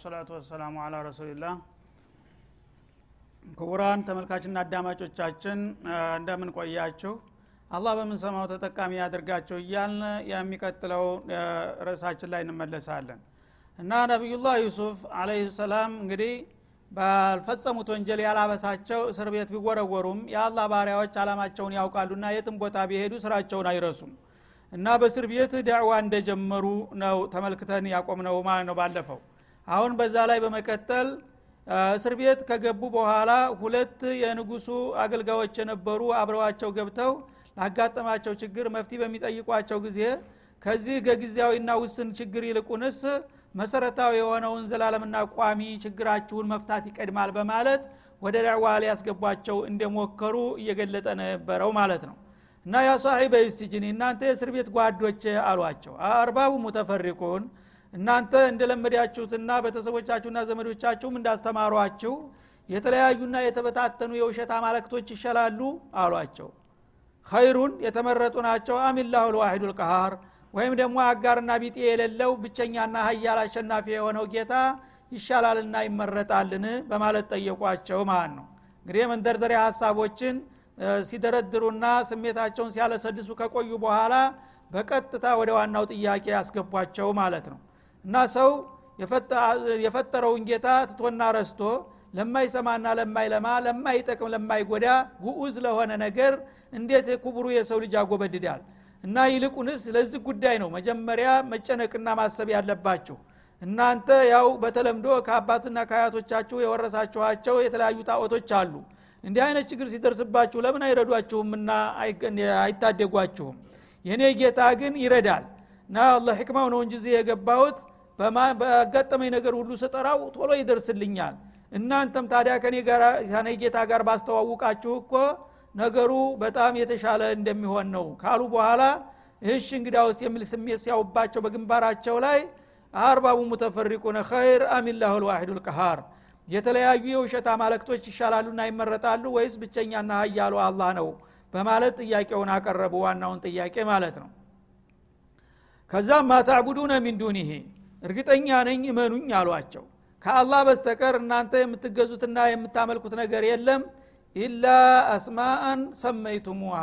ወሰላቱ ወሰላሙ አላ ረሱሊላህ ክቡራን ተመልካችና አዳማጮቻችን እንደምን ቆያችሁ? አላህ በምንሰማው ተጠቃሚ ያድርጋቸው እያልን የሚቀጥለው ርዕሳችን ላይ እንመለሳለን። እና ነቢዩላህ ዩሱፍ አለህ ሰላም እንግዲህ ባልፈጸሙት ወንጀል ያላበሳቸው እስር ቤት ቢወረወሩም የአላህ ባሪያዎች አላማቸውን ያውቃሉና የትም ቦታ ቢሄዱ ስራቸውን አይረሱም። እና በእስር ቤት ዳዕዋ እንደጀመሩ ነው ተመልክተን ያቆምነው ማለት ነው ባለፈው አሁን በዛ ላይ በመቀጠል እስር ቤት ከገቡ በኋላ ሁለት የንጉሱ አገልጋዮች የነበሩ አብረዋቸው ገብተው ላጋጠማቸው ችግር መፍትሄ በሚጠይቋቸው ጊዜ ከዚህ ከጊዜያዊና ውስን ችግር ይልቁንስ መሰረታዊ የሆነውን ዘላለምና ቋሚ ችግራችሁን መፍታት ይቀድማል በማለት ወደ ዳዕዋ ሊያስገቧቸው እንደሞከሩ እየገለጠ ነበረው ማለት ነው። እና ያ ሳሒበ ስጅኒ እናንተ የእስር ቤት ጓዶች አሏቸው። አርባቡ ሙተፈሪቁን እናንተ እንደለመዳችሁትና ቤተሰቦቻችሁና ዘመዶቻችሁም እንዳስተማሯችሁ የተለያዩና የተበታተኑ የውሸት አማለክቶች ይሻላሉ አሏቸው። ኸይሩን የተመረጡ ናቸው። አሚላሁ ልዋሒዱ ልቀሃር ወይም ደግሞ አጋርና ቢጤ የሌለው ብቸኛና ሀያል አሸናፊ የሆነው ጌታ ይሻላልና ይመረጣልን? በማለት ጠየቋቸው ማለት ነው። እንግዲህ መንደርደሪያ ሀሳቦችን ሲደረድሩና ስሜታቸውን ሲያለሰልሱ ከቆዩ በኋላ በቀጥታ ወደ ዋናው ጥያቄ ያስገቧቸው ማለት ነው እና ሰው የፈጠረውን ጌታ ትቶና ረስቶ ለማይሰማና ለማይለማ ለማይጠቅም ለማይጎዳ ጉዑዝ ለሆነ ነገር እንዴት ክቡሩ የሰው ልጅ ያጎበድዳል? እና ይልቁንስ ለዚህ ጉዳይ ነው መጀመሪያ መጨነቅና ማሰብ ያለባችሁ። እናንተ ያው በተለምዶ ከአባትና ከአያቶቻችሁ የወረሳችኋቸው የተለያዩ ጣዖቶች አሉ። እንዲህ አይነት ችግር ሲደርስባችሁ ለምን አይረዷችሁምና አይታደጓችሁም? የእኔ ጌታ ግን ይረዳል። እና አላ ሕክማው ነው እንጂ የገባሁት በአጋጠመኝ ነገር ሁሉ ስጠራው ቶሎ ይደርስልኛል። እናንተም ታዲያ ከኔ ጌታ ጋር ባስተዋውቃችሁ እኮ ነገሩ በጣም የተሻለ እንደሚሆን ነው ካሉ በኋላ እሽ እንግዳውስ የሚል ስሜት ሲያውባቸው በግንባራቸው ላይ አርባቡ ሙተፈሪቁነ ኸይር አሚላሁ ልዋሒዱ ልቀሃር የተለያዩ የውሸት አማለክቶች ይሻላሉና ይመረጣሉ ወይስ ብቸኛና ሀያሉ አላህ ነው? በማለት ጥያቄውን አቀረቡ። ዋናውን ጥያቄ ማለት ነው። ከዛም ማታዕቡዱነ ሚን ዱኒህ እርግጠኛ ነኝ እመኑኝ አሏቸው። ከአላህ በስተቀር እናንተ የምትገዙትና የምታመልኩት ነገር የለም ኢላ አስማአን ሰመይቱሙሃ።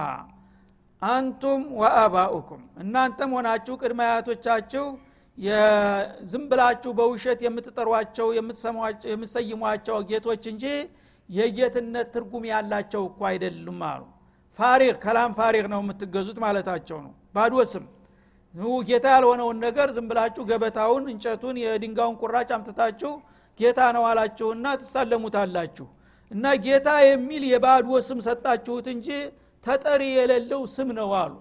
አንቱም ወአባኡኩም። እናንተም ሆናችሁ ቅድመ አያቶቻችሁ በውሸት የምትጠሯቸው የምትሰይሟቸው ጌቶች እንጂ የጌትነት ትርጉም ያላቸው እኮ አይደሉም አሉ። ፋሪቅ ከላም ፋሪቅ ነው የምትገዙት ማለታቸው ነው። ባዶ ስም ጌታ ያልሆነውን ነገር ዝም ብላችሁ ገበታውን እንጨቱን የድንጋውን ቁራጭ አምትታችሁ ጌታ ነው አላችሁና ትሳለሙታላችሁ። እና ጌታ የሚል የባዶ ስም ሰጣችሁት እንጂ ተጠሪ የሌለው ስም ነው አሉ።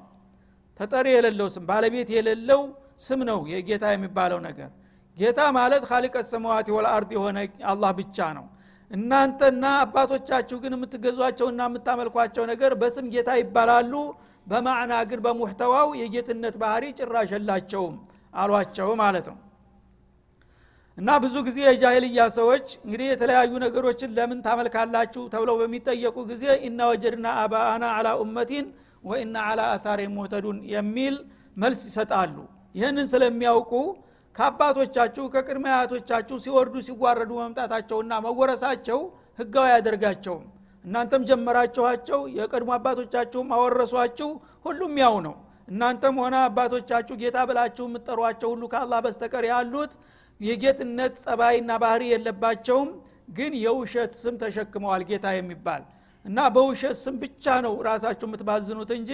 ተጠሪ የሌለው ስም ባለቤት የሌለው ስም ነው የጌታ የሚባለው ነገር። ጌታ ማለት ካሊቀ ሰማዋት ወልአርድ የሆነ አላህ ብቻ ነው። እናንተና አባቶቻችሁ ግን የምትገዟቸውና የምታመልኳቸው ነገር በስም ጌታ ይባላሉ በማዕና ግን በሙሕተዋው የጌትነት ባህሪ ጭራሽ የላቸውም አሏቸው ማለት ነው። እና ብዙ ጊዜ የጃሂልያ ሰዎች እንግዲህ የተለያዩ ነገሮችን ለምን ታመልካላችሁ ተብለው በሚጠየቁ ጊዜ ኢና ወጀድና አባአና አላ ኡመቲን ወኢና አላ አታሪ ሙህተዱን የሚል መልስ ይሰጣሉ። ይህንን ስለሚያውቁ ከአባቶቻችሁ ከቅድመ አያቶቻችሁ ሲወርዱ ሲዋረዱ መምጣታቸውና መወረሳቸው ህጋዊ አያደርጋቸውም እናንተም ጀመራችኋቸው የቀድሞ አባቶቻችሁም አወረሷችሁ ሁሉም ያው ነው። እናንተም ሆነ አባቶቻችሁ ጌታ ብላችሁ የምትጠሯቸው ሁሉ ከአላህ በስተቀር ያሉት የጌትነት ጸባይና ባህሪ የለባቸውም። ግን የውሸት ስም ተሸክመዋል ጌታ የሚባል እና በውሸት ስም ብቻ ነው ራሳችሁ የምትባዝኑት እንጂ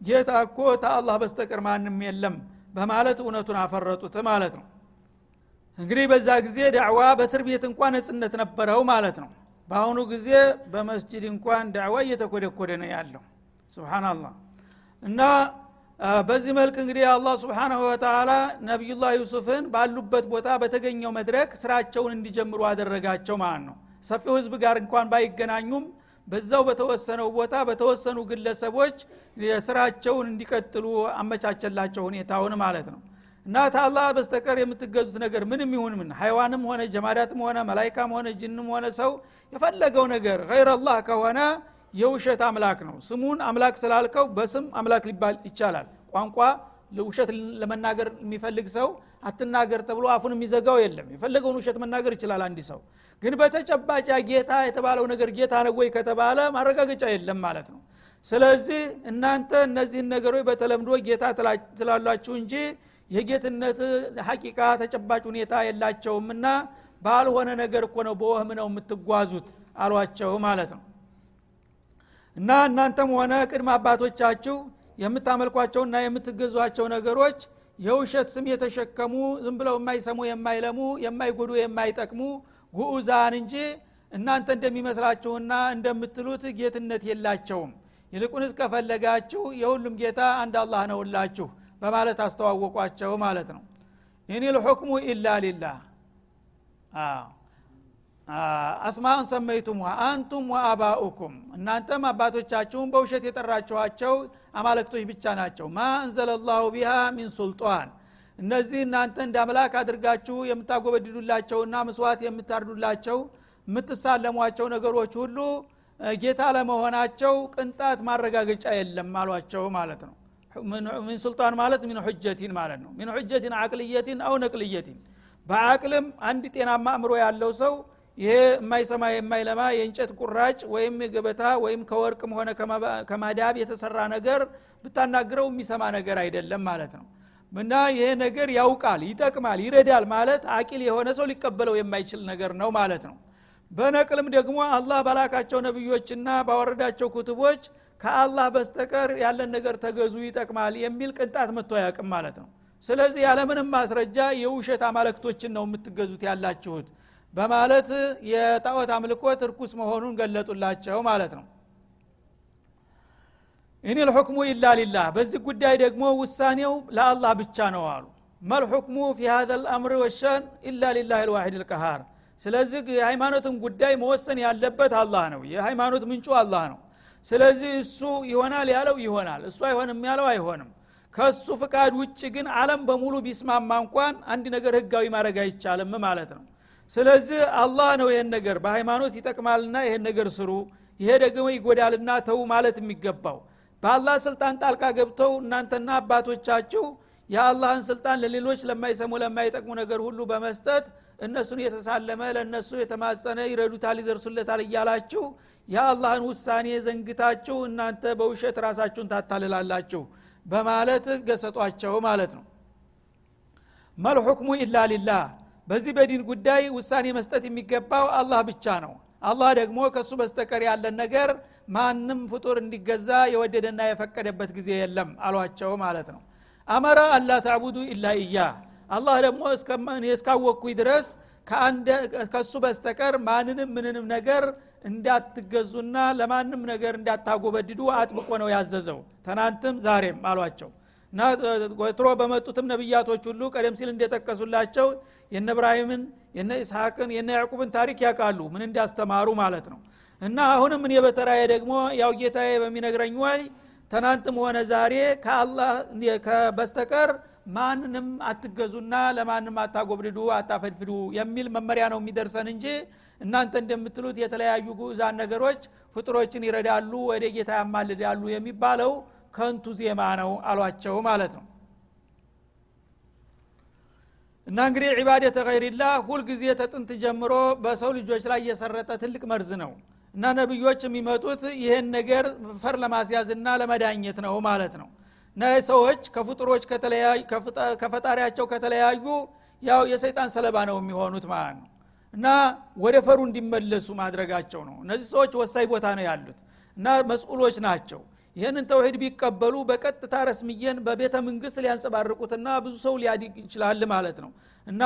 ጌታ እኮ ተአላህ በስተቀር ማንም የለም በማለት እውነቱን አፈረጡት ማለት ነው። እንግዲህ በዛ ጊዜ ዳዕዋ በእስር ቤት እንኳን ነጽነት ነበረው ማለት ነው በአሁኑ ጊዜ በመስጅድ እንኳን ዳዕዋ እየተኮደኮደ ነው ያለው። ስብናላህ እና በዚህ መልክ እንግዲህ አላህ ስብሓናሁ ወተላ ነቢዩላህ ዩሱፍን ባሉበት ቦታ በተገኘው መድረክ ስራቸውን እንዲጀምሩ አደረጋቸው ማለት ነው። ሰፊው ህዝብ ጋር እንኳን ባይገናኙም በዛው በተወሰነው ቦታ በተወሰኑ ግለሰቦች ስራቸውን እንዲቀጥሉ አመቻቸላቸው ሁኔታውን ማለት ነው እና ታላህ በስተቀር የምትገዙት ነገር ምንም ይሁን ምን ሀይዋንም ሆነ ጀማዳትም ሆነ መላይካም ሆነ ጅንም ሆነ ሰው የፈለገው ነገር ገይር አላህ ከሆነ የውሸት አምላክ ነው። ስሙን አምላክ ስላልከው በስም አምላክ ሊባል ይቻላል። ቋንቋ ውሸት ለመናገር የሚፈልግ ሰው አትናገር ተብሎ አፉን የሚዘጋው የለም። የፈለገውን ውሸት መናገር ይችላል አንድ ሰው። ግን በተጨባጭ ጌታ የተባለው ነገር ጌታ ነው ወይ ከተባለ ማረጋገጫ የለም ማለት ነው። ስለዚህ እናንተ እነዚህን ነገሮች በተለምዶ ጌታ ትላላችሁ እንጂ የጌትነት ሐቂቃ ተጨባጭ ሁኔታ የላቸውምና ባልሆነ ነገር እኮ ነው በወህም ነው የምትጓዙት አሏቸው ማለት ነው። እና እናንተም ሆነ ቅድመ አባቶቻችሁ የምታመልኳቸውና የምትገዟቸው ነገሮች የውሸት ስም የተሸከሙ ዝም ብለው የማይሰሙ የማይለሙ የማይጎዱ የማይጠቅሙ ጉዑዛን እንጂ እናንተ እንደሚመስላችሁና እንደምትሉት ጌትነት የላቸውም። ይልቁንስ ከፈለጋችሁ የሁሉም ጌታ አንድ አላህ ነውላችሁ በማለት አስተዋወቋቸው ማለት ነው። ኢኒ ልሑክሙ ኢላ ሊላህ። አስማን ሰመይቱም أنتم وآباؤكم እናንተም አባቶቻችሁን በውሸት የጠራችኋቸው አማለክቶች ብቻ ናቸው። ما أنزل الله بها من سلطان። እነዚህ እናንተ እንደ አምላክ አድርጋችሁ የምታጎበድዱላቸውና መስዋእት የምታርዱላቸው የምትሳለሟቸው ነገሮች ሁሉ ጌታ ለመሆናቸው ቅንጣት ማረጋገጫ የለም አሏቸው ማለት ነው من سلطان ማለት? من حجة ማለት ነው። من حجة? عقلية أو نقلية። በአቅልም አንድ ጤናማ አእምሮ ያለው ሰው ይሄ የማይሰማ የማይለማ የእንጨት ቁራጭ ወይም ገበታ ወይም ከወርቅም ሆነ ከማዳብ የተሰራ ነገር ብታናግረው የሚሰማ ነገር አይደለም ማለት ነው። እና ይሄ ነገር ያውቃል ይጠቅማል ይረዳል ማለት አቂል የሆነ ሰው ሊቀበለው የማይችል ነገር ነው ማለት ነው። በነቅልም ደግሞ አላህ ባላካቸው ነቢዮችና ባወረዳቸው ኩትቦች ከአላህ በስተቀር ያለን ነገር ተገዙ ይጠቅማል የሚል ቅንጣት መጥቶ አያውቅም ማለት ነው። ስለዚህ ያለምንም ማስረጃ የውሸት አማለክቶችን ነው የምትገዙት ያላችሁት በማለት የጣዖት አምልኮት እርኩስ መሆኑን ገለጡላቸው ማለት ነው። ኢኒ ልሑክሙ ኢላ ሊላህ በዚህ ጉዳይ ደግሞ ውሳኔው ለአላህ ብቻ ነው አሉ። መልሑክሙ ፊ ሀዘ ልአምር ወሸን ኢላ ሊላህ ልዋሒድ ልቀሃር። ስለዚህ የሃይማኖትን ጉዳይ መወሰን ያለበት አላህ ነው። የሃይማኖት ምንጩ አላህ ነው ስለዚህ እሱ ይሆናል ያለው ይሆናል እሱ አይሆንም ያለው አይሆንም። ከሱ ፍቃድ ውጭ ግን አለም በሙሉ ቢስማማ እንኳን አንድ ነገር ህጋዊ ማድረግ አይቻልም ማለት ነው። ስለዚህ አላህ ነው ይህን ነገር በሃይማኖት ይጠቅማልና ይህን ነገር ስሩ ይሄ ደግሞ ይጎዳልና ተው ማለት የሚገባው። በአላህ ስልጣን ጣልቃ ገብተው እናንተና አባቶቻችሁ የአላህን ስልጣን ለሌሎች ለማይሰሙ ለማይጠቅሙ ነገር ሁሉ በመስጠት እነሱን የተሳለመ ለእነሱ የተማጸነ ይረዱታል ይደርሱለታል እያላችሁ የአላህን ውሳኔ ዘንግታችሁ እናንተ በውሸት ራሳችሁን ታታልላላችሁ በማለት ገሰጧቸው ማለት ነው። መልሑክሙ ኢላ ሊላህ። በዚህ በዲን ጉዳይ ውሳኔ መስጠት የሚገባው አላህ ብቻ ነው። አላህ ደግሞ ከእሱ በስተቀር ያለን ነገር ማንም ፍጡር እንዲገዛ የወደደና የፈቀደበት ጊዜ የለም አሏቸው ማለት ነው። አመረ አላ ታዕቡዱ ኢላ እያህ አላህ ደግሞ እስካወቅኩኝ ድረስ ከእሱ በስተቀር ማንንም ምንንም ነገር እንዳትገዙና ለማንም ነገር እንዳታጎበድዱ አጥብቆ ነው ያዘዘው። ትናንትም ዛሬም አሏቸው። እና ወትሮ በመጡትም ነቢያቶች ሁሉ ቀደም ሲል እንደጠቀሱላቸው የነ እብራሂምን የነ ኢስሐቅን የነ ያዕቁብን ታሪክ ያውቃሉ ምን እንዳስተማሩ ማለት ነው። እና አሁንም እኔ በተራዬ ደግሞ ያው ጌታዬ በሚነግረኝ ወይ ትናንትም ሆነ ዛሬ ከአላህ በስተቀር ማንንም አትገዙና ለማንም አታጎብድዱ አታፈድፍዱ የሚል መመሪያ ነው የሚደርሰን እንጂ እናንተ እንደምትሉት የተለያዩ ጉዛን ነገሮች ፍጡሮችን ይረዳሉ ወደ ጌታ ያማልዳሉ የሚባለው ከንቱ ዜማ ነው አሏቸው ማለት ነው። እና እንግዲህ ዒባደተ ገይሪላህ ሁልጊዜ ተጥንት ጀምሮ በሰው ልጆች ላይ የሰረጠ ትልቅ መርዝ ነው። እና ነቢዮች የሚመጡት ይህን ነገር ፈር ለማስያዝና ለመዳኘት ነው ማለት ነው ሰዎች ከፍጡሮች ከፈጣሪያቸው ከተለያዩ ያው የሰይጣን ሰለባ ነው የሚሆኑት ማለት ነው። እና ወደ ፈሩ እንዲመለሱ ማድረጋቸው ነው። እነዚህ ሰዎች ወሳኝ ቦታ ነው ያሉት እና መስኡሎች ናቸው። ይህንን ተውሂድ ቢቀበሉ በቀጥታ ረስምየን በቤተ መንግስት ሊያንጸባርቁትና ብዙ ሰው ሊያድግ ይችላል ማለት ነው። እና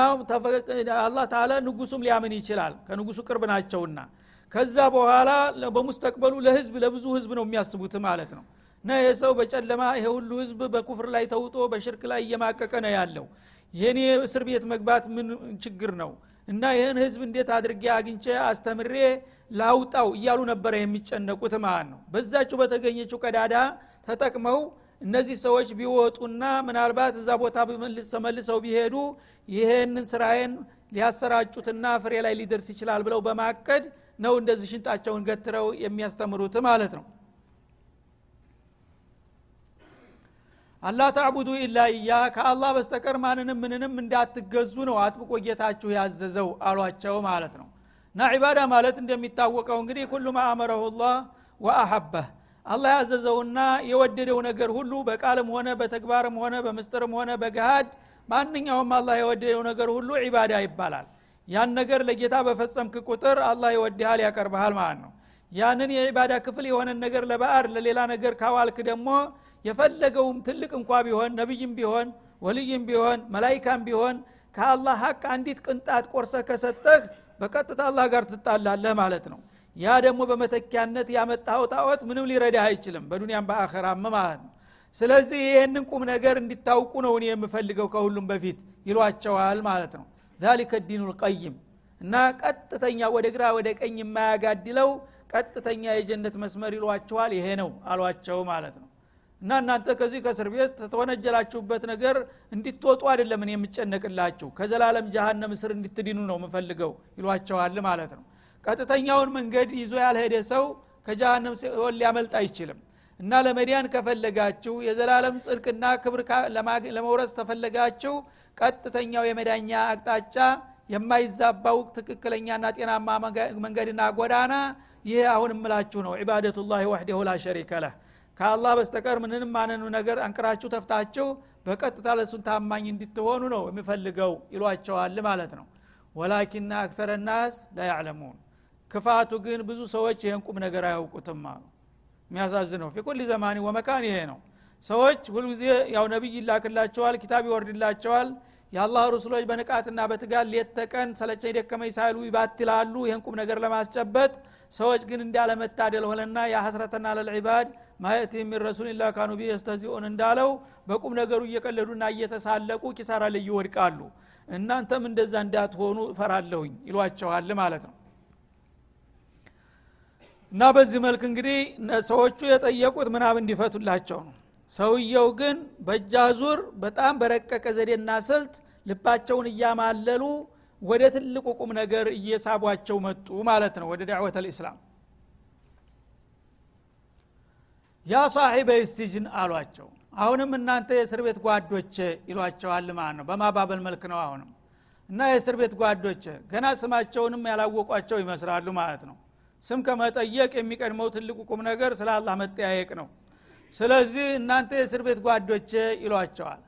አላህ ተላ ንጉሱም ሊያምን ይችላል። ከንጉሱ ቅርብ ናቸውና ከዛ በኋላ በሙስተቅበሉ ለህዝብ ለብዙ ህዝብ ነው የሚያስቡት ማለት ነው እና ይህ ሰው በጨለማ ይሄ ሁሉ ህዝብ በኩፍር ላይ ተውጦ በሽርክ ላይ እየማቀቀ ነው ያለው። የኔ እስር ቤት መግባት ምን ችግር ነው? እና ይህን ህዝብ እንዴት አድርጌ አግኝቼ አስተምሬ ላውጣው እያሉ ነበረ የሚጨነቁት ማለት ነው። በዛችሁ በተገኘችው ቀዳዳ ተጠቅመው እነዚህ ሰዎች ቢወጡና ምናልባት እዛ ቦታ ተመልሰው ቢሄዱ ይሄንን ስራዬን ሊያሰራጩትና ፍሬ ላይ ሊደርስ ይችላል ብለው በማቀድ ነው እንደዚህ ሽንጣቸውን ገትረው የሚያስተምሩት ማለት ነው አላ ታዕቡዱ ኢላ እያ ከአላህ በስተቀር ማንንም ምንንም እንዳትገዙ ነው አጥብቆ ጌታችሁ ያዘዘው አሏቸው ማለት ነው። እና ዒባዳ ማለት እንደሚታወቀው እንግዲህ ኩሉ ማ አመረሁ ላህ ወአሐበህ አላህ ያዘዘውና የወደደው ነገር ሁሉ በቃልም ሆነ በተግባርም ሆነ በምስጥርም ሆነ በገሃድ ማንኛውም አላህ የወደደው ነገር ሁሉ ዒባዳ ይባላል። ያን ነገር ለጌታ በፈጸምክ ቁጥር አላህ ይወድሃል ያቀርብሃል ማለት ነው ያንን የዒባዳ ክፍል የሆነን ነገር ለባዕር ለሌላ ነገር ካዋልክ ደግሞ የፈለገውም ትልቅ እንኳ ቢሆን ነቢይም ቢሆን ወልይም ቢሆን መላይካም ቢሆን ከአላህ ሀቅ አንዲት ቅንጣት ቆርሰ ከሰጠህ በቀጥታ አላህ ጋር ትጣላለህ ማለት ነው። ያ ደግሞ በመተኪያነት ያመጣኸው ጣዖት ምንም ሊረዳህ አይችልም በዱንያም በአኸራም ማለት ነው። ስለዚህ ይህንን ቁም ነገር እንዲታውቁ ነው እኔ የምፈልገው ከሁሉም በፊት ይሏቸዋል ማለት ነው። ዛሊከ ዲኑ ልቀይም እና ቀጥተኛ ወደ ግራ ወደ ቀኝ የማያጋድለው ቀጥተኛ የጀነት መስመር ይሏቸዋል። ይሄ ነው አሏቸው ማለት ነው። እና እናንተ ከዚህ ከእስር ቤት ተወነጀላችሁበት ነገር እንዲትወጡ አይደለም እኔ የምጨነቅላችሁ ከዘላለም ጃሃንም እስር እንድትድኑ ነው የምፈልገው ይሏቸዋል ማለት ነው። ቀጥተኛውን መንገድ ይዞ ያልሄደ ሰው ከጃሃንም ሲሆን ሊያመልጥ አይችልም። እና ለመዲያን ከፈለጋችሁ የዘላለም ጽድቅና ክብር ለመውረስ ተፈለጋችሁ ቀጥተኛው የመዳኛ አቅጣጫ የማይዛባው ትክክለኛና ጤናማ መንገድና ጎዳና ይህ አሁን እምላችሁ ነው። ዒባደቱላህ ወሕደሁ ላ ሸሪከ ለህ። ከአላህ በስተቀር ምንንም ማንኑ ነገር አንቅራችሁ ተፍታችሁ በቀጥታ ለሱን ታማኝ እንድትሆኑ ነው የሚፈልገው ይሏቸዋል ማለት ነው። ولكن أكثر الناس لا يعلمون። ክፋቱ ግን ብዙ ሰዎች ይህን ቁም ነገር አያውቁትም አሉ። የሚያሳዝነው في كل زمان ومكان ይሄ ነው። ሰዎች ሁልጊዜ ያው ነቢይ ይላክላቸዋል كتاب ይወርድላቸዋል የአላህ رسل ኦች በንቃትና በትጋት ሌት ተቀን ሰለቸኝ ደከመኝ ይባትላሉ ይህን ቁም ነገር ለማስጨበጥ ሰዎች ግን እንዳለመታደል ሆነና የሐስረተና ለልዕባድ ማየት የሚን ረሱልላ ካኑ ቢ እንዳለው በቁም ነገሩ እየቀለዱና እየተሳለቁ ኪሳራ ላይ ይወድቃሉ። እናንተም እንደዛ እንዳትሆኑ እፈራለሁኝ ይሏቸዋል ማለት ነው። እና በዚህ መልክ እንግዲህ ሰዎቹ የጠየቁት ምናብ እንዲፈቱላቸው ነው ሰውየው ግን በእጃዙር በጣም በረቀቀ ዘዴና ስልት ልባቸውን እያማለሉ ወደ ትልቁ ቁም ነገር እየሳቧቸው መጡ ማለት ነው። ወደ ዳዕወት ልእስላም ያ ሳሒበ ስቲጅን አሏቸው። አሁንም እናንተ የእስር ቤት ጓዶች ይሏቸዋል ማለት ነው። በማባበል መልክ ነው አሁንም። እና የእስር ቤት ጓዶች ገና ስማቸውንም ያላወቋቸው ይመስላሉ ማለት ነው። ስም ከመጠየቅ የሚቀድመው ትልቁ ቁም ነገር ስለ አላህ መጠያየቅ ነው ስለዚህ እናንተ የእስር ቤት ጓዶች ይሏቸዋል።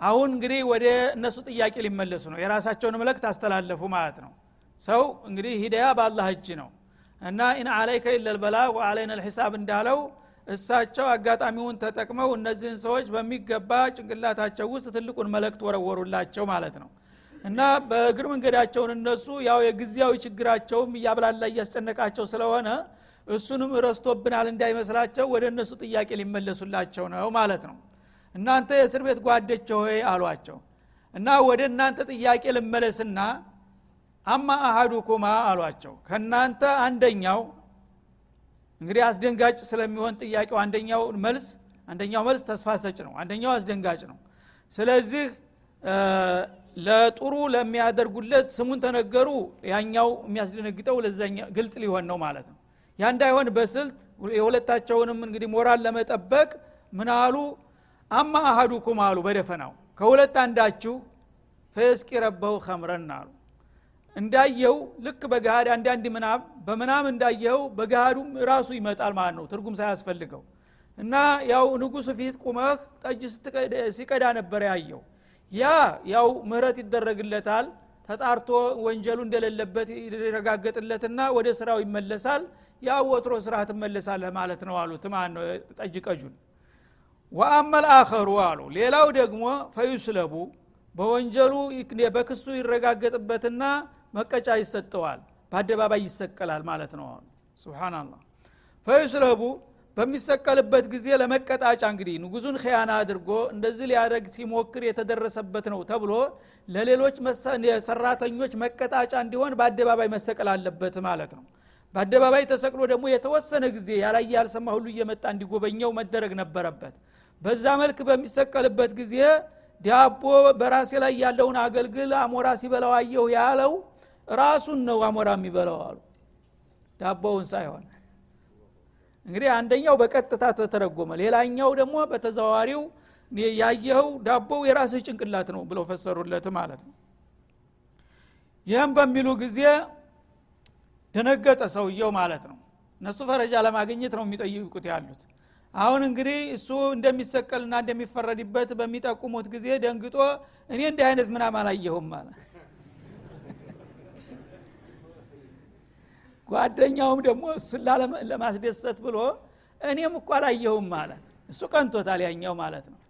አሁን እንግዲህ ወደ እነሱ ጥያቄ ሊመለሱ ነው። የራሳቸውን መልእክት አስተላለፉ ማለት ነው። ሰው እንግዲህ هداية በአላህ እጅ ነው። እና إن عليك إلا البلاغ وعلينا الحساب እንዳለው እሳቸው አጋጣሚውን ተጠቅመው እነዚህን ሰዎች በሚገባ ጭንቅላታቸው ውስጥ ትልቁን መልእክት ወረወሩላቸው ማለት ነው። እና በእግር መንገዳቸውን እነሱ ያው የጊዜያዊ ችግራቸውም እያብላላ እያስጨነቃቸው ስለሆነ እሱንም ረስቶብናል እንዳይመስላቸው ወደ እነሱ ጥያቄ ሊመለሱላቸው ነው ማለት ነው። እናንተ የእስር ቤት ጓደች ሆይ አሏቸው። እና ወደ እናንተ ጥያቄ ልመለስና አማ አሃዱኩማ አሏቸው። ከእናንተ አንደኛው እንግዲህ አስደንጋጭ ስለሚሆን ጥያቄው አንደኛው መልስ አንደኛው መልስ ተስፋ ሰጭ ነው። አንደኛው አስደንጋጭ ነው። ስለዚህ ለጥሩ ለሚያደርጉለት ስሙን ተነገሩ። ያኛው የሚያስደነግጠው ለዛኛ ግልጽ ሊሆን ነው ማለት ነው ያ እንዳይሆን በስልት የሁለታቸውንም እንግዲህ ሞራል ለመጠበቅ ምን አሉ? አማ አሃዱኩም አሉ በደፈናው። ከሁለት አንዳችሁ ፈየስቂ ረበው ከምረን አሉ። እንዳየው ልክ በገሃድ አንዳንድ ምናብ በምናም እንዳየው በገሃዱም ራሱ ይመጣል ማለት ነው ትርጉም ሳያስፈልገው። እና ያው ንጉሱ ፊት ቁመህ ጠጅ ሲቀዳ ነበር ያየው። ያ ያው ምህረት ይደረግለታል። ተጣርቶ ወንጀሉ እንደሌለበት ይረጋገጥለትና ወደ ስራው ይመለሳል ያ ወትሮ ስራ ትመለሳለህ ማለት ነው አሉት። ማለት ነው ጠጅ ቀጁን ወአመል አኸሩ አሉ። ሌላው ደግሞ ፈዩስለቡ በወንጀሉ በክሱ ይረጋገጥበትና መቀጫ ይሰጠዋል በአደባባይ ይሰቀላል ማለት ነው አሉ። ስብናላህ ፈዩስለቡ በሚሰቀልበት ጊዜ ለመቀጣጫ እንግዲህ ንጉዙን ኸያና አድርጎ እንደዚህ ሊያደረግ ሲሞክር የተደረሰበት ነው ተብሎ ለሌሎች ሰራተኞች መቀጣጫ እንዲሆን በአደባባይ መሰቀል አለበት ማለት ነው በአደባባይ ተሰቅሎ ደግሞ የተወሰነ ጊዜ ያላየ ያልሰማ ሁሉ እየመጣ እንዲጎበኘው መደረግ ነበረበት። በዛ መልክ በሚሰቀልበት ጊዜ ዳቦ በራሴ ላይ ያለውን አገልግል አሞራ ሲበላው አየሁ ያለው ራሱን ነው አሞራ የሚበላው አሉ። ዳቦውን ሳይሆን እንግዲህ አንደኛው በቀጥታ ተተረጎመ ሌላኛው ደግሞ በተዘዋዋሪው ያየኸው ዳቦው የራስህ ጭንቅላት ነው ብለው ፈሰሩለት ማለት ነው። ይህም በሚሉ ጊዜ ደነገጠ ሰውየው ማለት ነው። እነሱ ፈረጃ ለማግኘት ነው የሚጠይቁት ያሉት። አሁን እንግዲህ እሱ እንደሚሰቀልና እንደሚፈረድበት በሚጠቁሙት ጊዜ ደንግጦ እኔ እንዲህ አይነት ምናም አላየሁም ማለት ጓደኛውም ደግሞ እሱን ለማስደሰት ብሎ እኔም እኮ አላየሁም ማለት እሱ ቀንቶታል ያኛው ማለት ነው።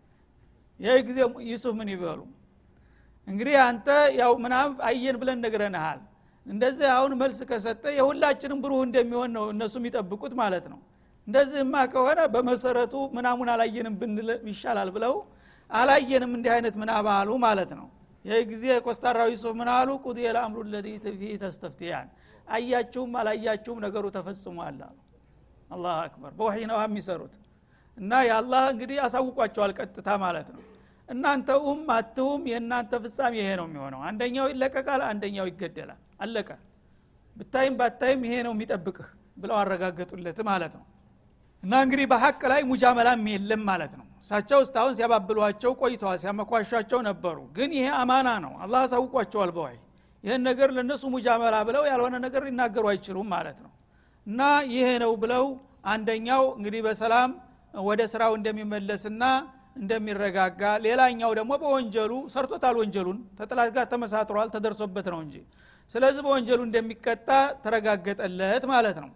ይህ ጊዜ ዩሱፍ ምን ይበሉ። እንግዲህ አንተ ያው ምናም አየን ብለን ነግረንሃል እንደዚህ አሁን መልስ ከሰጠ የሁላችንም ብሩህ እንደሚሆን ነው እነሱ የሚጠብቁት ማለት ነው። እንደዚህማ ከሆነ በመሰረቱ ምናሙን አላየንም ብንል ይሻላል ብለው አላየንም እንዲህ አይነት ምናብ አሉ ማለት ነው። ይህ ጊዜ ኮስታራዊ ሱፍ ምን አሉ? ቁድ የልአምሩ ለዚ ፊ ተስተፍትያን አያችሁም አላያችሁም ነገሩ ተፈጽሟል አሉ። አላህ አክበር። በወሒ ነው የሚሰሩት። እና የአላህ እንግዲህ አሳውቋቸዋል ቀጥታ ማለት ነው። እናንተ ኡም አትሁም የእናንተ ፍጻሜ ይሄ ነው የሚሆነው። አንደኛው ይለቀቃል አንደኛው ይገደላል አለቀ። ብታይም ባታይም ይሄ ነው የሚጠብቅህ ብለው አረጋገጡለት ማለት ነው። እና እንግዲህ በሀቅ ላይ ሙጃመላም የለም ማለት ነው። እሳቸው እስካሁን ሲያባብሏቸው ቆይተዋል ሲያመኳሿቸው ነበሩ። ግን ይሄ አማና ነው። አላህ አሳውቋቸዋል በዋይ። ይህን ነገር ለእነሱ ሙጃመላ ብለው ያልሆነ ነገር ሊናገሩ አይችሉም ማለት ነው። እና ይሄ ነው ብለው አንደኛው እንግዲህ በሰላም ወደ ስራው እንደሚመለስና እንደሚረጋጋ ሌላኛው ደግሞ በወንጀሉ ሰርቶታል። ወንጀሉን ተጥላት ጋር ተመሳጥሯል ተደርሶበት ነው እንጂ ስለዚህ በወንጀሉ እንደሚቀጣ ተረጋገጠለት ማለት ነው።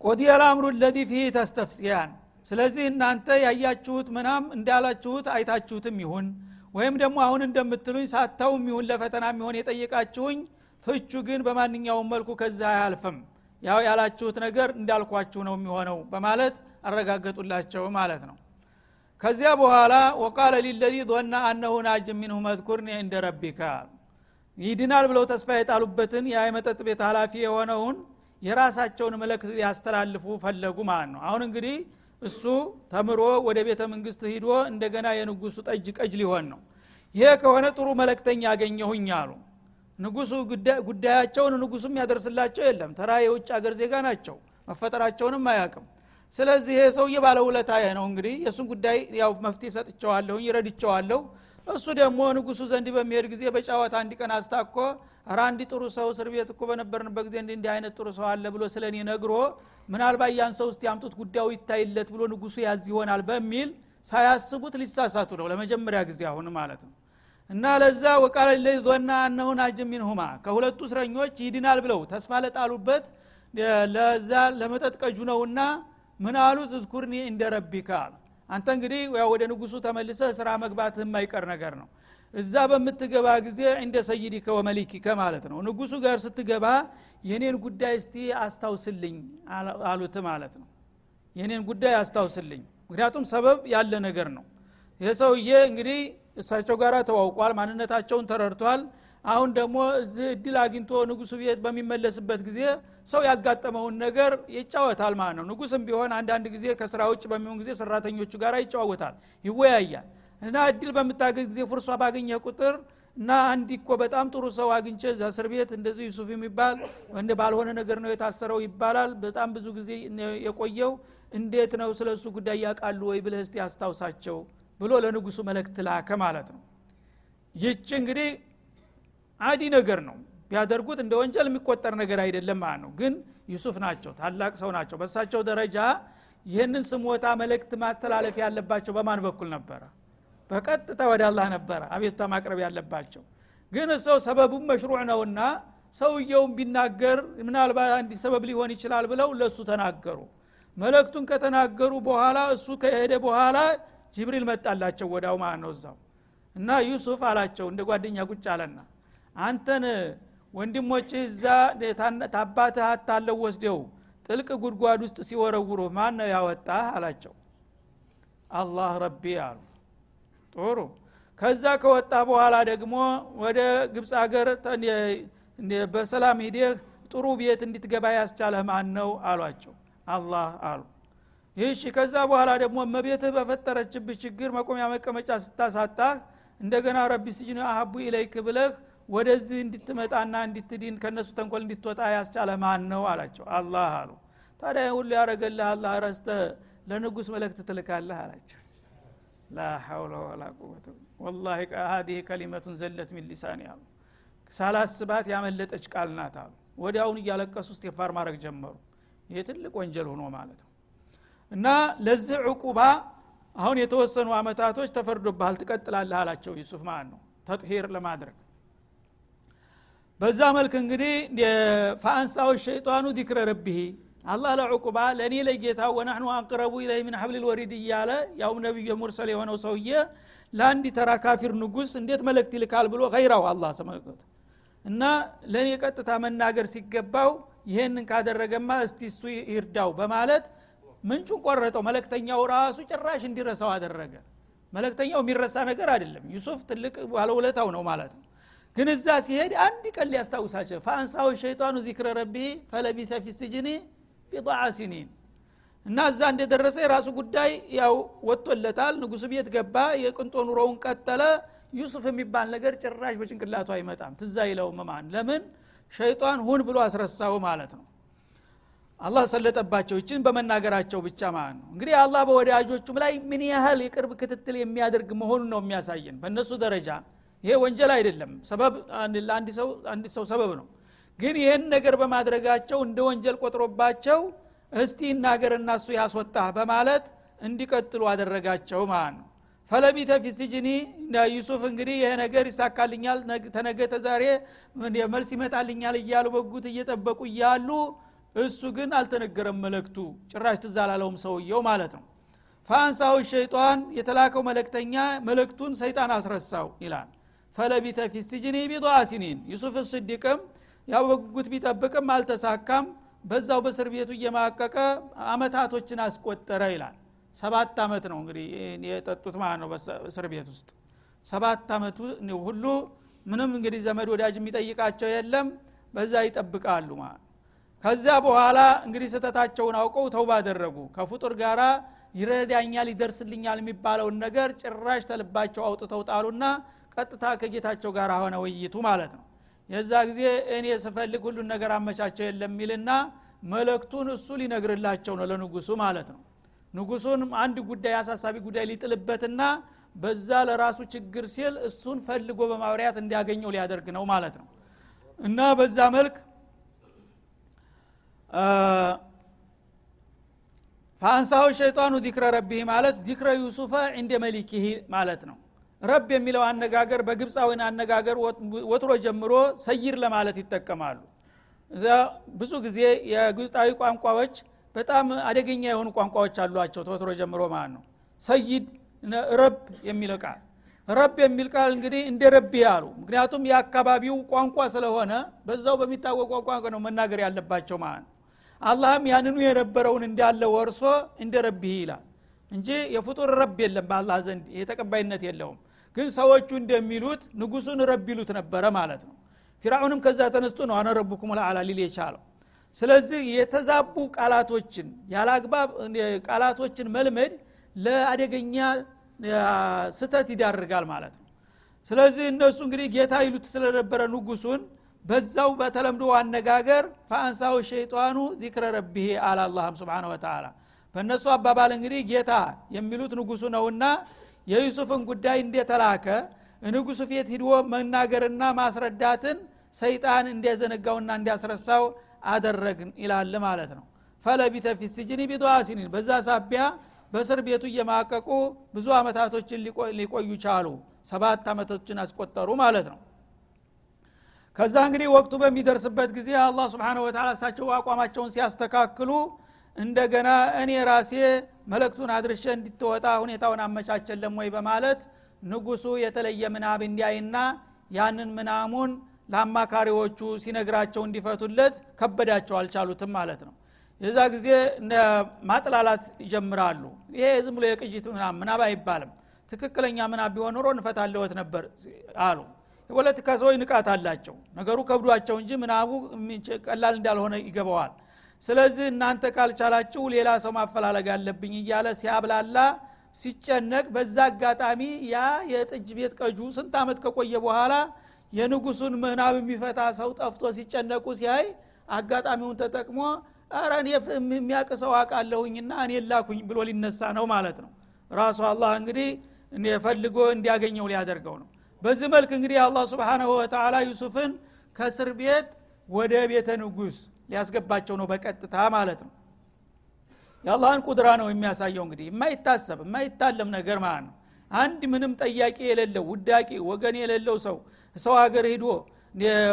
ቆዲየ ልአምሩ ለዚ ፊህ ተስተፍቲያን ስለዚህ እናንተ ያያችሁት ምናም እንዳላችሁት አይታችሁትም ይሁን። ወይም ደግሞ አሁን እንደምትሉኝ ሳታውም ይሁን ለፈተና የሚሆን የጠየቃችሁኝ ፍቹ ግን በማንኛውም መልኩ ከዛ አያልፍም። ያው ያላችሁት ነገር እንዳልኳችሁ ነው የሚሆነው በማለት አረጋገጡላቸው ማለት ነው። ከዚያ በኋላ ወቃለ ሊለዚ ظና አነሁ ናጅ ሚንሁ መዝኩርኒ እንደ ረቢካ ይድናል ብለው ተስፋ የጣሉበትን የመጠጥ ቤት ኃላፊ የሆነውን የራሳቸውን መልእክት ሊያስተላልፉ ፈለጉ ማለት ነው። አሁን እንግዲህ እሱ ተምሮ ወደ ቤተ መንግስት ሂዶ እንደገና የንጉሱ ጠጅ ቀጅ ሊሆን ነው። ይሄ ከሆነ ጥሩ መለክተኛ ያገኘሁኝ አሉ። ንጉሱ ጉዳያቸውን ንጉሱም ያደርስላቸው የለም። ተራ የውጭ አገር ዜጋ ናቸው። መፈጠራቸውንም አያቅም ስለዚህ ይሄ ሰውዬ ባለውለታ ነው። እንግዲህ የእሱን ጉዳይ ያው መፍትሄ ሰጥቸዋለሁኝ ይረድቸዋለሁ እሱ ደግሞ ንጉሱ ዘንድ በሚሄድ ጊዜ በጫወታ አንድ ቀን አስታኮ ራ አንድ ጥሩ ሰው እስር ቤት እኮ በነበርንበት ጊዜ እንዲህ አይነት ጥሩ ሰው አለ ብሎ ስለ እኔ ነግሮ ምናልባት ያን ሰው ውስጥ ያምጡት ጉዳዩ ይታይለት ብሎ ንጉሱ ያዝ ይሆናል በሚል ሳያስቡት ሊሳሳቱ ነው ለመጀመሪያ ጊዜ አሁን ማለት ነው። እና ለዛ ወቃለ ለዚ ዞና አነሁን አጅም ሚንሁማ ከሁለቱ እስረኞች ይድናል ብለው ተስፋ ለጣሉበት ለዛ ለመጠጥ ቀጁ ነውና ምን አሉት? እዝኩርኒ እንደ ረቢካ አንተ እንግዲህ ወደ ንጉሱ ተመልሰ ስራ መግባትህ የማይቀር ነገር ነው። እዛ በምትገባ ጊዜ እንደ ሰይዲከ ወመሊኪከ ማለት ነው። ንጉሱ ጋር ስትገባ የኔን ጉዳይ እስቲ አስታውስልኝ አሉት ማለት ነው። የኔን ጉዳይ አስታውስልኝ። ምክንያቱም ሰበብ ያለ ነገር ነው። ይህ ሰውዬ እንግዲህ እሳቸው ጋር ተዋውቋል ማንነታቸውን ተረድቷል አሁን ደግሞ እዚህ እድል አግኝቶ ንጉሱ ቤት በሚመለስበት ጊዜ ሰው ያጋጠመውን ነገር ይጫወታል ማለት ነው። ንጉስም ቢሆን አንዳንድ ጊዜ ከስራ ውጭ በሚሆን ጊዜ ሰራተኞቹ ጋር ይጫወታል ይወያያል። እና እድል በምታገኝ ጊዜ ፍርሷ ባገኘ ቁጥር እና አንድ እኮ በጣም ጥሩ ሰው አግኝቼ እዛ እስር ቤት እንደዚህ ዩሱፍ የሚባል እንደ ባልሆነ ነገር ነው የታሰረው ይባላል። በጣም ብዙ ጊዜ የቆየው። እንዴት ነው ስለ እሱ ጉዳይ ያውቃሉ ወይ ብለህ እስቲ አስታውሳቸው ብሎ ለንጉሱ መልእክት ላከ ማለት ነው። ይች እንግዲህ አዲ ነገር ነው። ቢያደርጉት እንደ ወንጀል የሚቆጠር ነገር አይደለም ማለት ነው። ግን ዩሱፍ ናቸው ታላቅ ሰው ናቸው። በሳቸው ደረጃ ይህንን ስሞታ መልእክት ማስተላለፍ ያለባቸው በማን በኩል ነበረ? በቀጥታ ወደ አላህ ነበረ አቤቱታ ማቅረብ ያለባቸው። ግን ሰው ሰበቡም መሽሩዕ ነውና ሰውየውን ቢናገር ምናልባት አንድ ሰበብ ሊሆን ይችላል ብለው ለእሱ ተናገሩ። መልእክቱን ከተናገሩ በኋላ እሱ ከሄደ በኋላ ጅብሪል መጣላቸው ወዳው ማለት ነው እዛው። እና ዩሱፍ አላቸው እንደ ጓደኛ ቁጭ አለና አንተን ወንድሞች እዛ ታባትህ አታለው ወስደው ጥልቅ ጉድጓድ ውስጥ ሲወረውሩ ማን ነው ያወጣህ? አላቸው። አላህ ረቢ አሉ። ጥሩ። ከዛ ከወጣ በኋላ ደግሞ ወደ ግብፅ ሀገር በሰላም ሂደህ ጥሩ ቤት እንድትገባ ያስቻለህ ማን ነው? አሏቸው። አላህ አሉ። ይህሽ ከዛ በኋላ ደግሞ እመቤትህ በፈጠረችብህ ችግር መቆሚያ መቀመጫ ስታሳጣህ እንደገና رب السجن أحب إلي ብለህ ወደዚህ እንድትመጣና እንድትዲን ከነሱ ተንኮል እንድትወጣ ያስቻለ ማን ነው አላቸው። አላህ አሉ። ታዲያ ሁሉ ያረገልህ አላህ ረስተህ ለንጉስ መልእክት ትልካለህ አላቸው። لا حول ولا قوة ወላሂ ሀዲህ ከሊመቱን ዘለት ሚን ሊሳን ያሉ ሳላስባት ያመለጠች ቃል ናት አሉ። ወዲያውኑ እያለቀሱ ስቴፋር ማድረግ ጀመሩ። ይህ ትልቅ ወንጀል ሆኖ ማለት ነው። እና ለዚህ ዕቁባ አሁን የተወሰኑ አመታቶች ተፈርዶብሃል ትቀጥላለህ አላቸው ዩሱፍ። ማለት ነው? ተጥሂር ለማድረግ በዛ መልክ እንግዲህ ፈአንሳው ሸይጣኑ ዚክረ ረቢህ አላህ ለዑቁባ ለእኔ ለጌታ ወናሕኑ አቅረቡ ኢለይ ምን ሐብል ወሪድ እያለ ያውም ነቢዩ ሙርሰል የሆነው ሰውዬ ለአንድ ተራ ካፊር ንጉስ እንዴት መልእክት ይልካል ብሎ ገይራው አላህ ተመልከት እና ለእኔ ቀጥታ መናገር ሲገባው ይሄንን ካደረገማ እስቲ እሱ ይርዳው በማለት ምንጩን ቆረጠው። መለክተኛው ራሱ ጭራሽ እንዲረሳው አደረገ። መለክተኛው የሚረሳ ነገር አይደለም። ዩሱፍ ትልቅ ባለውለታው ነው ማለት ነው ግን እዛ ሲሄድ አንድ ቀን ሊያስታውሳቸው ፈአንሳው ሸይጣኑ ዚክረ ረቢ ፈለቢተ ፊ ስጅኒ ቢضዓ ሲኒን. እና እዛ እንደደረሰ የራሱ ጉዳይ ያው ወጥቶለታል። ንጉስ ቤት ገባ የቅንጦ ኑሮውን ቀጠለ። ዩሱፍ የሚባል ነገር ጭራሽ በጭንቅላቱ አይመጣም። ትዛ ይለውም ማን? ለምን? ሸይጣን ሁን ብሎ አስረሳው ማለት ነው። አላህ ሰለጠባቸው። ይችን በመናገራቸው ብቻ ማለት ነው። እንግዲህ አላህ በወዳጆቹም ላይ ምን ያህል የቅርብ ክትትል የሚያደርግ መሆኑን ነው የሚያሳየን። በእነሱ ደረጃ ይሄ ወንጀል አይደለም። ሰበብ አንድ ሰው ሰበብ ነው። ግን ይህን ነገር በማድረጋቸው እንደ ወንጀል ቆጥሮባቸው እስቲ እናገርና እሱ ያስወጣህ በማለት እንዲቀጥሉ አደረጋቸው ማለት ነው። ፈለቢተ ፊ ሲጅኒ ዩሱፍ እንግዲህ ይሄ ነገር ይሳካልኛል ተነገ ተዛሬ መልስ ይመጣልኛል እያሉ በጉት እየጠበቁ እያሉ እሱ ግን አልተነገረም መለክቱ ጭራሽ ትዛላለውም ሰውየው ማለት ነው። ፈአንሳው ሸይጣን የተላከው መለክተኛ መለክቱን ሰይጣን አስረሳው ይላል ፈለቢተ ፊ ሲጅኒ ቢضዓ ሲኒን። ዩሱፍ ስዲቅም ያው በጉጉት ቢጠብቅም አልተሳካም። በዛው በእስር ቤቱ እየማቀቀ አመታቶችን አስቆጠረ ይላል። ሰባት አመት ነው እንግዲህ የጠጡት ማለት ነው በእስር ቤት ውስጥ። ሰባት አመቱ ሁሉ ምንም እንግዲህ ዘመድ ወዳጅ የሚጠይቃቸው የለም። በዛ ይጠብቃሉ ማለት ከዚያ በኋላ እንግዲህ ስህተታቸውን አውቀው ተውባ አደረጉ። ከፍጡር ጋራ ይረዳኛል ይደርስልኛል የሚባለውን ነገር ጭራሽ ተልባቸው አውጥተው ጣሉና ቀጥታ ከጌታቸው ጋር ሆነ ውይይቱ ማለት ነው። የዛ ጊዜ እኔ ስፈልግ ሁሉን ነገር አመቻቸው የለም የሚልና መለክቱን እሱ ሊነግርላቸው ነው ለንጉሱ ማለት ነው። ንጉሱን አንድ ጉዳይ አሳሳቢ ጉዳይ ሊጥልበትና በዛ ለራሱ ችግር ሲል እሱን ፈልጎ በማብሪያት እንዲያገኘው ሊያደርግ ነው ማለት ነው። እና በዛ መልክ ፈአንሳሁ ሸይጣኑ ዚክረ ረቢህ ማለት ዚክረ ዩሱፈ እንደ መሊኪህ ማለት ነው ረብ የሚለው አነጋገር በግብፃዊን አነጋገር ወትሮ ጀምሮ ሰይር ለማለት ይጠቀማሉ። ብዙ ጊዜ የግብፃዊ ቋንቋዎች በጣም አደገኛ የሆኑ ቋንቋዎች አሏቸው ተወትሮ ጀምሮ ማለት ነው። ሰይድ ረብ የሚለው ቃል። ረብ የሚል ቃል እንግዲህ እንደ ረቢ አሉ። ምክንያቱም የአካባቢው ቋንቋ ስለሆነ በዛው በሚታወቅ ቋንቋ ነው መናገር ያለባቸው ማለት ነው። አላህም ያንኑ የነበረውን እንዳለ ወርሶ እንደ ረቢህ ይላል እንጂ የፍጡር ረብ የለም በአላህ ዘንድ ይሄ ተቀባይነት የለውም ግን ሰዎቹ እንደሚሉት ንጉሱን ረብ ይሉት ነበረ ማለት ነው። ፊራውንም ከዛ ተነስቶ ነው አነ ረቡኩም ልአላ ሊል የቻለው። ስለዚህ የተዛቡ ቃላቶችን ያላግባብ ቃላቶችን መልመድ ለአደገኛ ስተት ይዳርጋል ማለት ነው። ስለዚህ እነሱ እንግዲህ ጌታ ይሉት ስለነበረ ንጉሱን በዛው በተለምዶ አነጋገር ፈአንሳው ሸይጣኑ ዚክረ ረቢህ አላ አላህም ስብን ወተላ በእነሱ አባባል እንግዲህ ጌታ የሚሉት ንጉሱ ነውና የዩሱፍን ጉዳይ እንደተላከ ንጉሱ ፊት ሂድዎ መናገርና ማስረዳትን ሰይጣን እንዲያዘነጋውና እንዲያስረሳው አደረግን ይላል ማለት ነው። ፈለቢተ ፊ ሲጅኒ በዛ ሳቢያ በእስር ቤቱ እየማቀቁ ብዙ አመታቶችን ሊቆዩ ቻሉ። ሰባት አመቶችን አስቆጠሩ ማለት ነው። ከዛ እንግዲህ ወቅቱ በሚደርስበት ጊዜ አላህ ስብሓን ወተላ እሳቸው አቋማቸውን ሲያስተካክሉ እንደገና እኔ ራሴ መለክቱን አድርሼ እንድትወጣ ሁኔታውን አመቻቸለም ወይ በማለት ንጉሱ የተለየ ምናብ እንዲያይና ያንን ምናሙን ለአማካሪዎቹ ሲነግራቸው እንዲፈቱለት ከበዳቸው አልቻሉትም ማለት ነው። የዛ ጊዜ ማጥላላት ይጀምራሉ። ይሄ ዝም ብሎ የቅጅት ምናብ አይባልም። ትክክለኛ ምናብ ቢሆን ኖሮ እንፈታለወት ነበር አሉ። የፖለቲካ ሰዎች ንቃት አላቸው። ነገሩ ከብዷቸው እንጂ ምናቡ ቀላል እንዳልሆነ ይገባዋል ስለዚህ እናንተ ካልቻላችሁ ሌላ ሰው ማፈላለግ አለብኝ እያለ ሲያብላላ ሲጨነቅ በዛ አጋጣሚ ያ የጥጅ ቤት ቀጁ ስንት አመት ከቆየ በኋላ የንጉሱን ምናብ የሚፈታ ሰው ጠፍቶ ሲጨነቁ ሲያይ አጋጣሚውን ተጠቅሞ እኔ የሚያቅ ሰው አቃለሁኝና እኔ ላኩኝ ብሎ ሊነሳ ነው ማለት ነው። ራሱ አላህ እንግዲህ ፈልጎ እንዲያገኘው ሊያደርገው ነው። በዚህ መልክ እንግዲህ አላህ ስብሓናሁ ወተላ ዩሱፍን ከእስር ቤት ወደ ቤተ ንጉስ ሊያስገባቸው ነው በቀጥታ ማለት ነው። የአላህን ቁድራ ነው የሚያሳየው እንግዲህ። የማይታሰብ የማይታለም ነገር ማለት ነው። አንድ ምንም ጠያቂ የሌለው ውዳቂ ወገን የሌለው ሰው ሰው ሀገር ሂዶ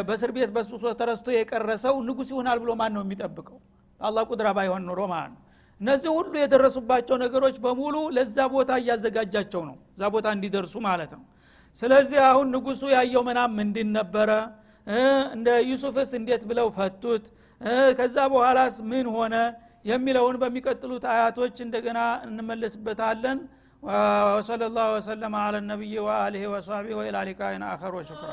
በእስር ቤት በስብሶ ተረስቶ የቀረ ሰው ንጉስ ይሆናል ብሎ ማን ነው የሚጠብቀው? አላህ ቁድራ ባይሆን ኖሮ ማለት ነው። እነዚህ ሁሉ የደረሱባቸው ነገሮች በሙሉ ለዛ ቦታ እያዘጋጃቸው ነው እዛ ቦታ እንዲደርሱ ማለት ነው። ስለዚህ አሁን ንጉሱ ያየው ምናም ምንድን ነበረ እንደ ዩሱፍስ እንዴት ብለው ፈቱት? ከዛ በኋላስ ምን ሆነ? የሚለውን በሚቀጥሉት አያቶች እንደገና እንመለስበታለን። ላሁ ወሰለማ አለ ነቢይ ወአሊህ ወሳቢ ወኢላ ሊቃይን አኸር ወሽክራ